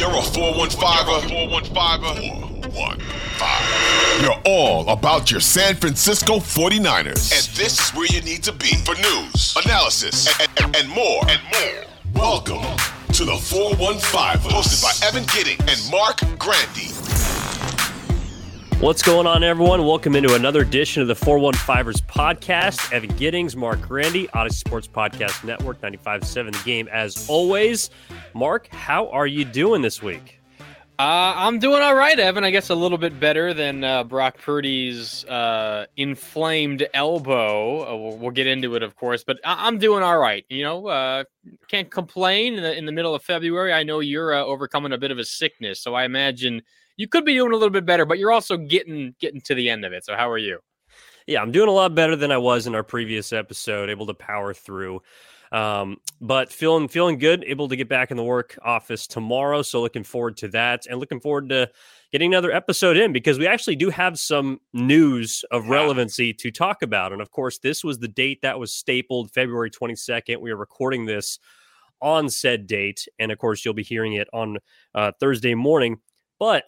You're a 415er. 415er. 415. You're all about your San Francisco 49ers. And this is where you need to be for news, analysis, and, and, and more. And more. Welcome to the 415, hosted by Evan Gidding and Marc Grandi. What's going on, everyone? Welcome into another edition of the 415ers podcast. Evan Giddings, Marc Grandi, Audacy Sports Podcast Network, 95.7 The Game. As always, Marc, how are you doing this week? Uh, I'm doing all right, Evan. I guess a little bit better than uh, Brock Purdy's uh, inflamed elbow. Uh, we'll, we'll, get into it, of course, but I- am doing all right. You know, uh, can't complain in the, in the, middle of February. I know you're uh, overcoming a bit of a sickness, so I imagine – you could be doing a little bit better, but you're also getting getting to the end of it. So how are you? Yeah, I'm doing a lot better than I was in our previous episode, able to power through. Um, but feeling feeling good, able to get back in the work office tomorrow. So looking forward to that and looking forward to getting another episode in because we actually do have some news of relevancy to talk about. And of course, this was the date that was stapled February 22nd. We are recording this on said date. And of course, you'll be hearing it on uh, Thursday morning. But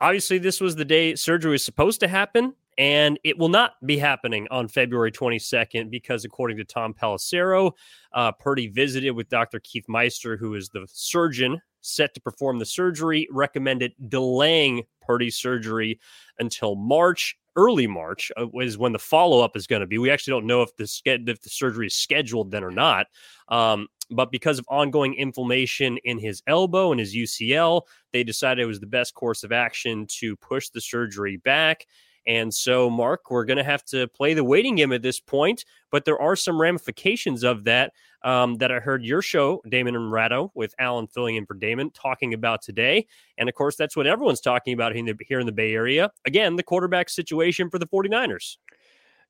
obviously this was the day surgery was supposed to happen and it will not be happening on February 22nd because, according to Tom Pelissero, uh, Purdy visited with Dr. Keith Meister, who is the surgeon set to perform the surgery, recommended delaying Purdy's surgery until March. Early March uh, is when the follow up is going to be. We actually don't know if the if the surgery is scheduled then or not. Um, but because of ongoing inflammation in his elbow and his UCL, they decided it was the best course of action to push the surgery back. And so, Marc, we're going to have to play the waiting game at this point, but there are some ramifications of that um, that I heard your show, Damon and Ratto, with Alan filling in for Damon, talking about today. And of course, that's what everyone's talking about here in the Bay Area. Again, the quarterback situation for the 49ers.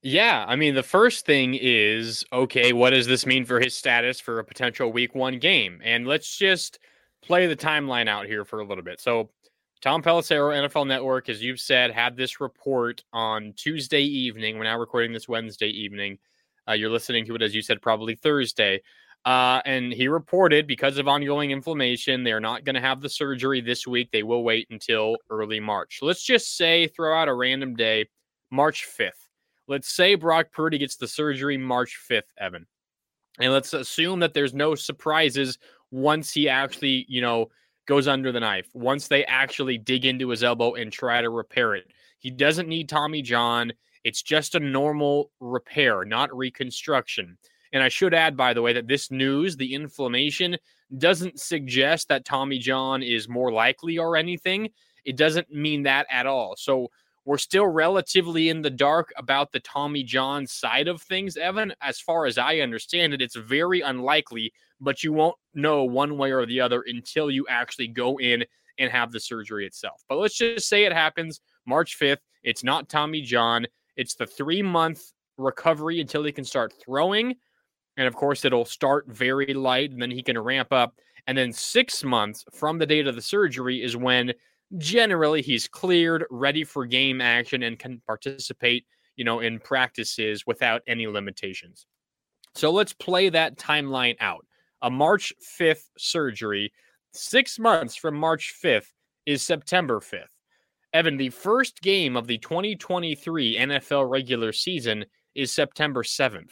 Yeah, I mean, the first thing is okay, what does this mean for his status for a potential week one game? And let's just play the timeline out here for a little bit. So, Tom Pelissero, NFL Network, as you've said, had this report on Tuesday evening. We're now recording this Wednesday evening. Uh, you're listening to it, as you said, probably Thursday. Uh, and he reported because of ongoing inflammation, they're not going to have the surgery this week. They will wait until early March. let's just say, throw out a random day, March 5th. Let's say Brock Purdy gets the surgery March 5th, Evan. And let's assume that there's no surprises once he actually, you know, goes under the knife, once they actually dig into his elbow and try to repair it. He doesn't need Tommy John. It's just a normal repair, not reconstruction. And I should add, by the way, that this news, the inflammation, doesn't suggest that Tommy John is more likely or anything. It doesn't mean that at all. So we're still relatively in the dark about the Tommy John side of things, Evan. As far as I understand it, it's very unlikely, but you won't know one way or the other until you actually go in and have the surgery itself. But let's just say it happens March 5th. It's not Tommy John, it's the three month recovery until he can start throwing. And of course, it'll start very light and then he can ramp up. And then six months from the date of the surgery is when generally he's cleared, ready for game action, and can participate, you know, in practices without any limitations. So let's play that timeline out. A March 5th surgery, six months from March 5th is September 5th. Evan, the first game of the 2023 NFL regular season is September 7th.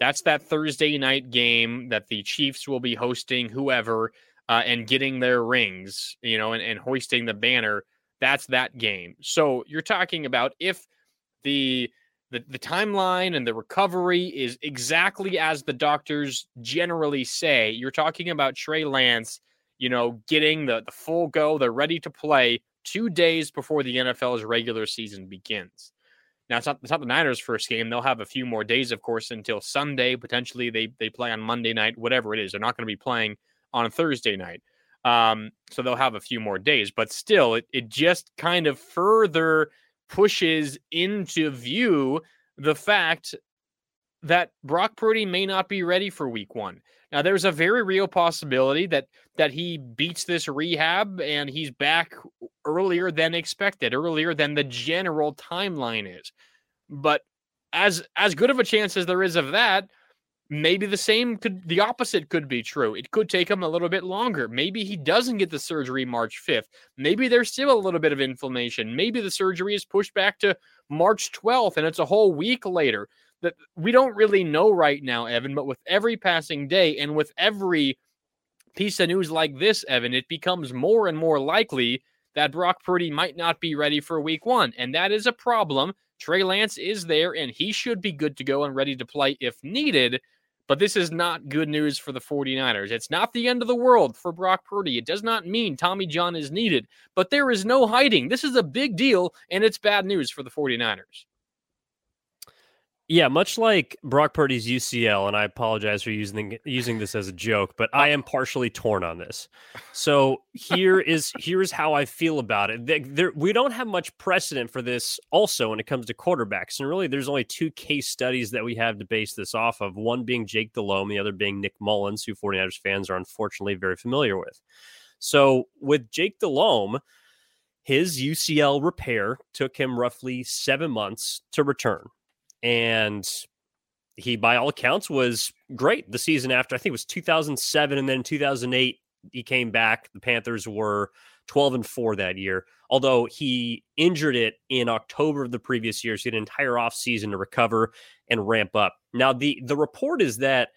That's that Thursday night game that the Chiefs will be hosting whoever uh, and getting their rings, you know, and, and hoisting the banner. That's that game. So you're talking about if the the, the timeline and the recovery is exactly as the doctors generally say. You're talking about Trey Lance, you know, getting the, the full go. They're ready to play two days before the NFL's regular season begins. Now, it's not, it's not the Niners' first game. They'll have a few more days, of course, until Sunday. Potentially, they, they play on Monday night, whatever it is. They're not going to be playing on Thursday night. Um, so they'll have a few more days, but still, it, it just kind of further pushes into view the fact that Brock Purdy may not be ready for week one. Now, there's a very real possibility that that he beats this rehab and he's back earlier than expected, earlier than the general timeline is. But as as good of a chance as there is of that, maybe the same could the opposite could be true. It could take him a little bit longer. Maybe he doesn't get the surgery March 5th. Maybe there's still a little bit of inflammation. Maybe the surgery is pushed back to March 12th and it's a whole week later. That we don't really know right now, Evan, but with every passing day and with every piece of news like this, Evan, it becomes more and more likely that Brock Purdy might not be ready for week 1, and that is a problem. Trey Lance is there and he should be good to go and ready to play if needed. But this is not good news for the 49ers. It's not the end of the world for Brock Purdy. It does not mean Tommy John is needed, but there is no hiding. This is a big deal, and it's bad news for the 49ers. Yeah, much like Brock Purdy's UCL, and I apologize for using using this as a joke, but I am partially torn on this. So here is here's how I feel about it. There, we don't have much precedent for this. Also, when it comes to quarterbacks, and really, there's only two case studies that we have to base this off of. One being Jake Delhomme, the other being Nick Mullens, who 49ers fans are unfortunately very familiar with. So with Jake Delhomme, his UCL repair took him roughly seven months to return and he by all accounts was great the season after i think it was 2007 and then 2008 he came back. The panthers were 12 and 4 that year although he injured it in october of the previous year so he had an entire offseason to recover and ramp up. Now the the report is that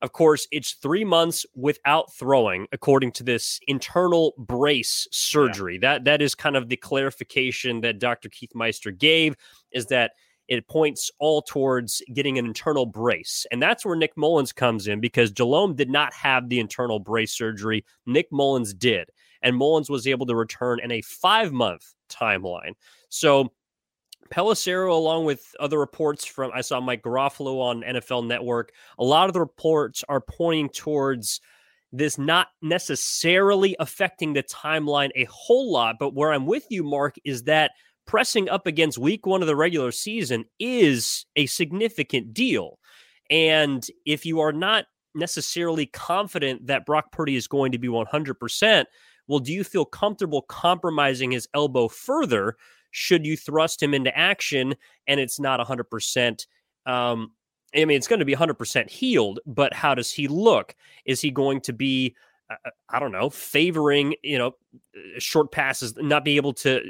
of course it's three months without throwing according to this internal brace surgery. Yeah. that that is kind of the clarification that dr keith meister gave is that it points all towards getting an internal brace. And that's where Nick Mullens comes in because Delhomme did not have the internal brace surgery. Nick Mullens did. And Mullens was able to return in a five month timeline. So Pelissero, along with other reports from, I saw Mike Garafolo on NFL Network, a lot of the reports are pointing towards this not necessarily affecting the timeline a whole lot. But where I'm with you, Marc, is that pressing up against week one of the regular season is a significant deal. And if you are not necessarily confident that Brock Purdy is going to be 100%, well, do you feel comfortable compromising his elbow further should you thrust him into action and it's not 100%? Um, I mean, it's going to be 100% healed, but how does he look? Is he going to be, uh, I don't know, favoring, you know, short passes, not be able to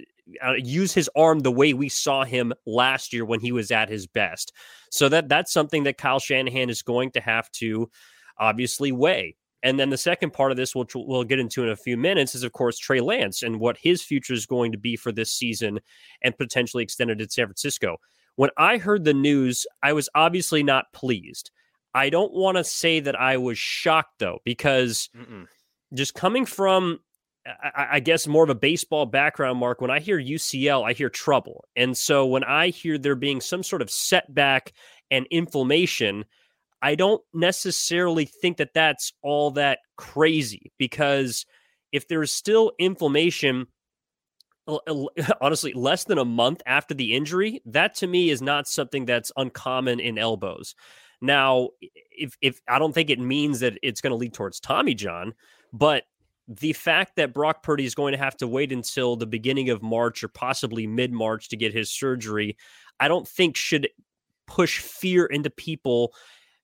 uh, use his arm the way we saw him last year when he was at his best. So that that's something that Kyle Shanahan is going to have to obviously weigh. And then the second part of this, which we'll get into in a few minutes, is of course Trey Lance and what his future is going to be for this season and potentially extended at San Francisco. When I heard the news, I was obviously not pleased. I don't want to say that I was shocked though, because Mm-mm. just coming from I, I, guess more of a baseball background, Marc. When I hear UCL, I hear trouble. And so when I hear there being some sort of setback and inflammation, I don't necessarily think that that's all that crazy because if there's still inflammation, honestly, less than a month after the injury, that to me is not something that's uncommon in elbows. Now, if if I don't think it means that it's going to lead towards Tommy John, but the fact that Brock Purdy is going to have to wait until the beginning of March or possibly mid March to get his surgery, I don't think should push fear into people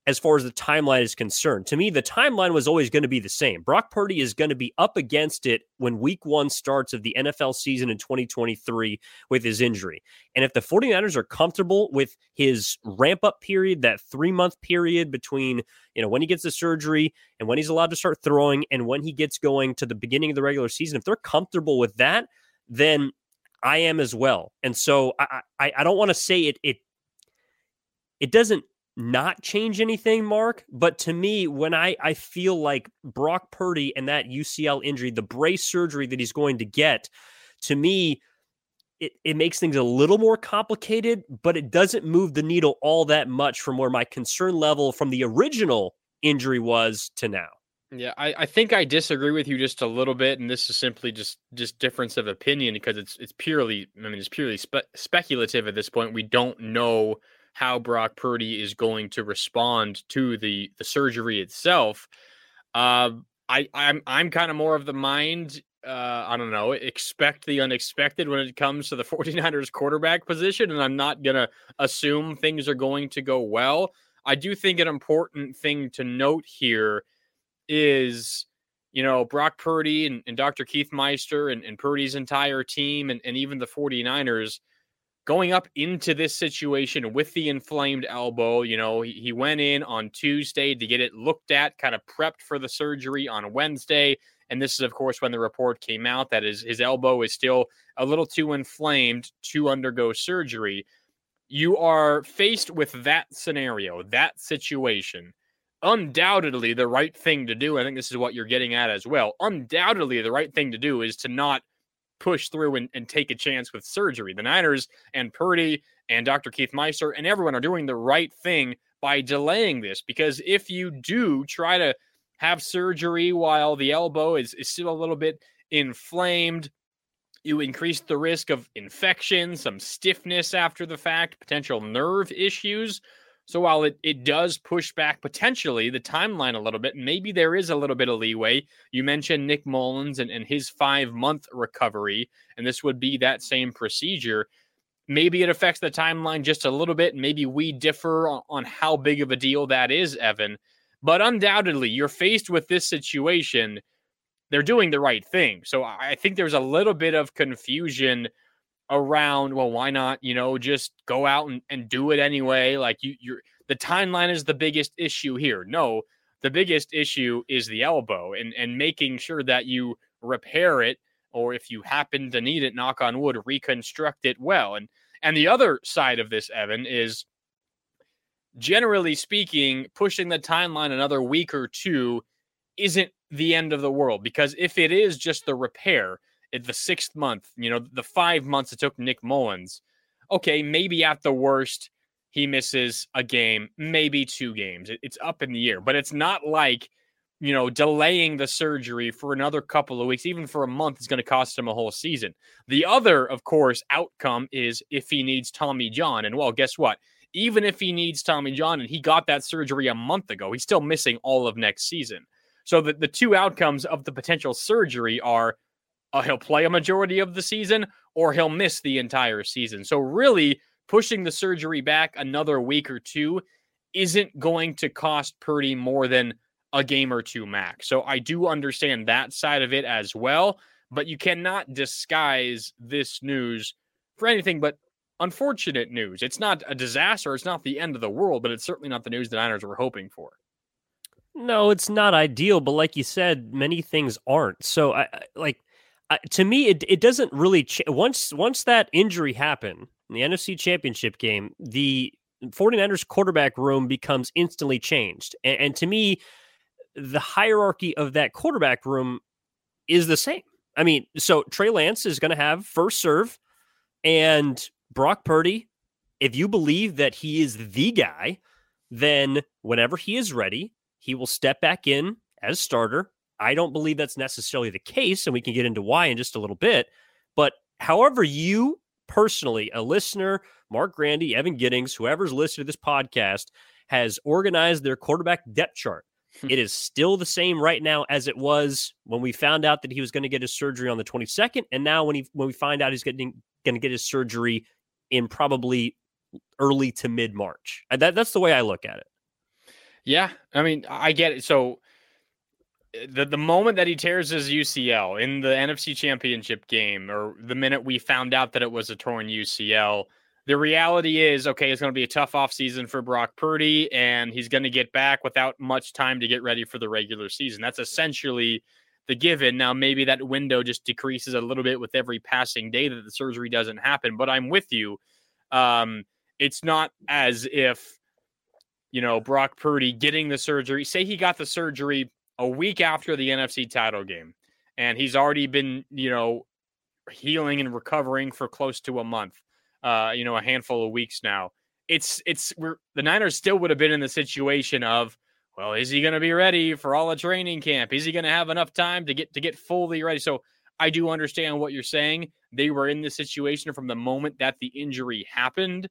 as far as the timeline is concerned. To me, the timeline was always going to be the same. Brock Purdy is going to be up against it when week one starts of the NFL season in 2023 with his injury. And if the 49ers are comfortable with his ramp up period, that three month period between, you know, when he gets the surgery and when he's allowed to start throwing and when he gets going to the beginning of the regular season, if they're comfortable with that, then I am as well. And so I, I, I don't want to say it, it, it doesn't not change anything, Marc. But to me, when I, I feel like Brock Purdy and that UCL injury, the brace surgery that he's going to get, to me, it, it makes things a little more complicated, but it doesn't move the needle all that much from where my concern level from the original injury was to now. Yeah, I, I think I disagree with you just a little bit, and this is simply just just difference of opinion because it's it's purely I mean it's purely spe- speculative at this point. We don't know how Brock Purdy is going to respond to the the surgery itself. Uh, I I'm I'm kind of more of the mind uh, I don't know, expect the unexpected when it comes to the 49ers quarterback position. And I'm not going to assume things are going to go well. I do think an important thing to note here is, you know, Brock Purdy and, and Dr. Keith Meister and, and Purdy's entire team and, and even the 49ers going up into this situation with the inflamed elbow. You know, he, he went in on Tuesday to get it looked at, kind of prepped for the surgery on Wednesday. And this is, of course, when the report came out that his, his elbow is still a little too inflamed to undergo surgery. You are faced with that scenario, that situation. Undoubtedly, the right thing to do, I think this is what you're getting at as well. Undoubtedly, the right thing to do is to not push through and, and take a chance with surgery. The Niners and Purdy and Dr. Keith Meister and everyone are doing the right thing by delaying this because if you do try to have surgery while the elbow is, is still a little bit inflamed, you increase the risk of infection, some stiffness after the fact, potential nerve issues. So while it, it does push back potentially the timeline a little bit, maybe there is a little bit of leeway. You mentioned Nick Mullens and, and his five month recovery, and this would be that same procedure. Maybe it affects the timeline just a little bit. Maybe we differ on, on how big of a deal that is, Evan. But undoubtedly, you're faced with this situation. They're doing the right thing. So I think there's a little bit of confusion around well why not you know just go out and, and do it anyway like you you're the timeline is the biggest issue here. No the biggest issue is the elbow and and making sure that you repair it or if you happen to need it knock on wood reconstruct it well. And and the other side of this evan is generally speaking pushing the timeline another week or two isn't the end of the world because if it is just the repair the sixth month, you know, the five months it took Nick Mullens. Okay, maybe at the worst, he misses a game, maybe two games. it's up in the air, but it's not like, you know, delaying the surgery for another couple of weeks, even for a month, is going to cost him a whole season. The other, of course, outcome is if he needs Tommy John. And well, guess what? Even if he needs Tommy John and he got that surgery a month ago, he's still missing all of next season. So the, the two outcomes of the potential surgery are uh, he'll play a majority of the season or he'll miss the entire season. So, really, pushing the surgery back another week or two isn't going to cost Purdy more than a game or two max. So, I do understand that side of it as well, but you cannot disguise this news for anything but unfortunate news. It's not a disaster, it's not the end of the world, but it's certainly not the news the Niners were hoping for. No, it's not ideal, but like you said, many things aren't. So I, I like to me, it, it doesn't really ch- once once that injury happened in the NFC Championship game, the 49ers quarterback room becomes instantly changed. And, and to me, the hierarchy of that quarterback room is the same. I mean, so Trey Lance is going to have first serve, and Brock Purdy, if you believe that he is the guy, then whenever he is ready, he will step back in as starter I don't believe that's necessarily the case, and we can get into why in just a little bit. But however, you personally, a listener, Marc Grandi, Evan Giddings, whoever's listening to this podcast, has organized their quarterback depth chart. Hmm. it is still the same right now as it was when we found out that he was going to get his surgery on the 22nd, and now when he when we find out he's getting going to get his surgery in probably early to mid March. That that's the way I look at it. Yeah, I mean, I get it. So the the moment that he tears his UCL in the NFC Championship game, or the minute we found out that it was a torn UCL, the reality is okay, it's going to be a tough offseason for Brock Purdy, and he's going to get back without much time to get ready for the regular season. That's essentially the given. Now, maybe that window just decreases a little bit with every passing day that the surgery doesn't happen, but I'm with you. Um, it's not as if, you know, Brock Purdy getting the surgery, say he got the surgery a week after the NFC title game, and he's already been, you know, healing and recovering for close to a month, uh, you know, a handful of weeks now. It's it's we're the Niners still would have been in the situation of, well, is he going to be ready for all a training camp? Is he going to have enough time to get to get fully ready? So I do understand what you're saying. They were in the situation from the moment that the injury happened.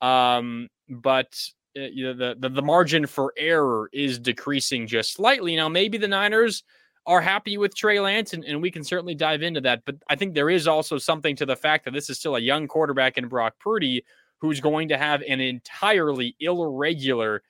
Um, but you know, the, the the margin for error is decreasing just slightly. Now, maybe the Niners are happy with Trey Lance, and, and we can certainly dive into that. But I think there is also something to the fact that this is still a young quarterback in Brock Purdy who's going to have an entirely irregular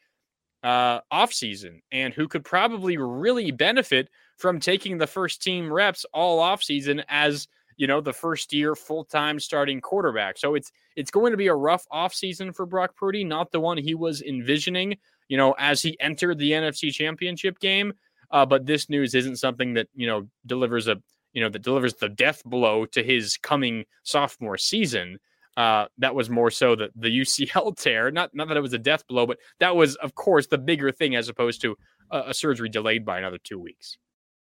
uh, offseason and who could probably really benefit from taking the first team reps all offseason as you know the first year full-time starting quarterback so it's it's going to be a rough offseason for brock purdy not the one he was envisioning you know as he entered the nfc championship game uh, but this news isn't something that you know delivers a you know that delivers the death blow to his coming sophomore season uh, that was more so the, the UCL tear. Not not that it was a death blow, but that was, of course, the bigger thing as opposed to a, a surgery delayed by another two weeks.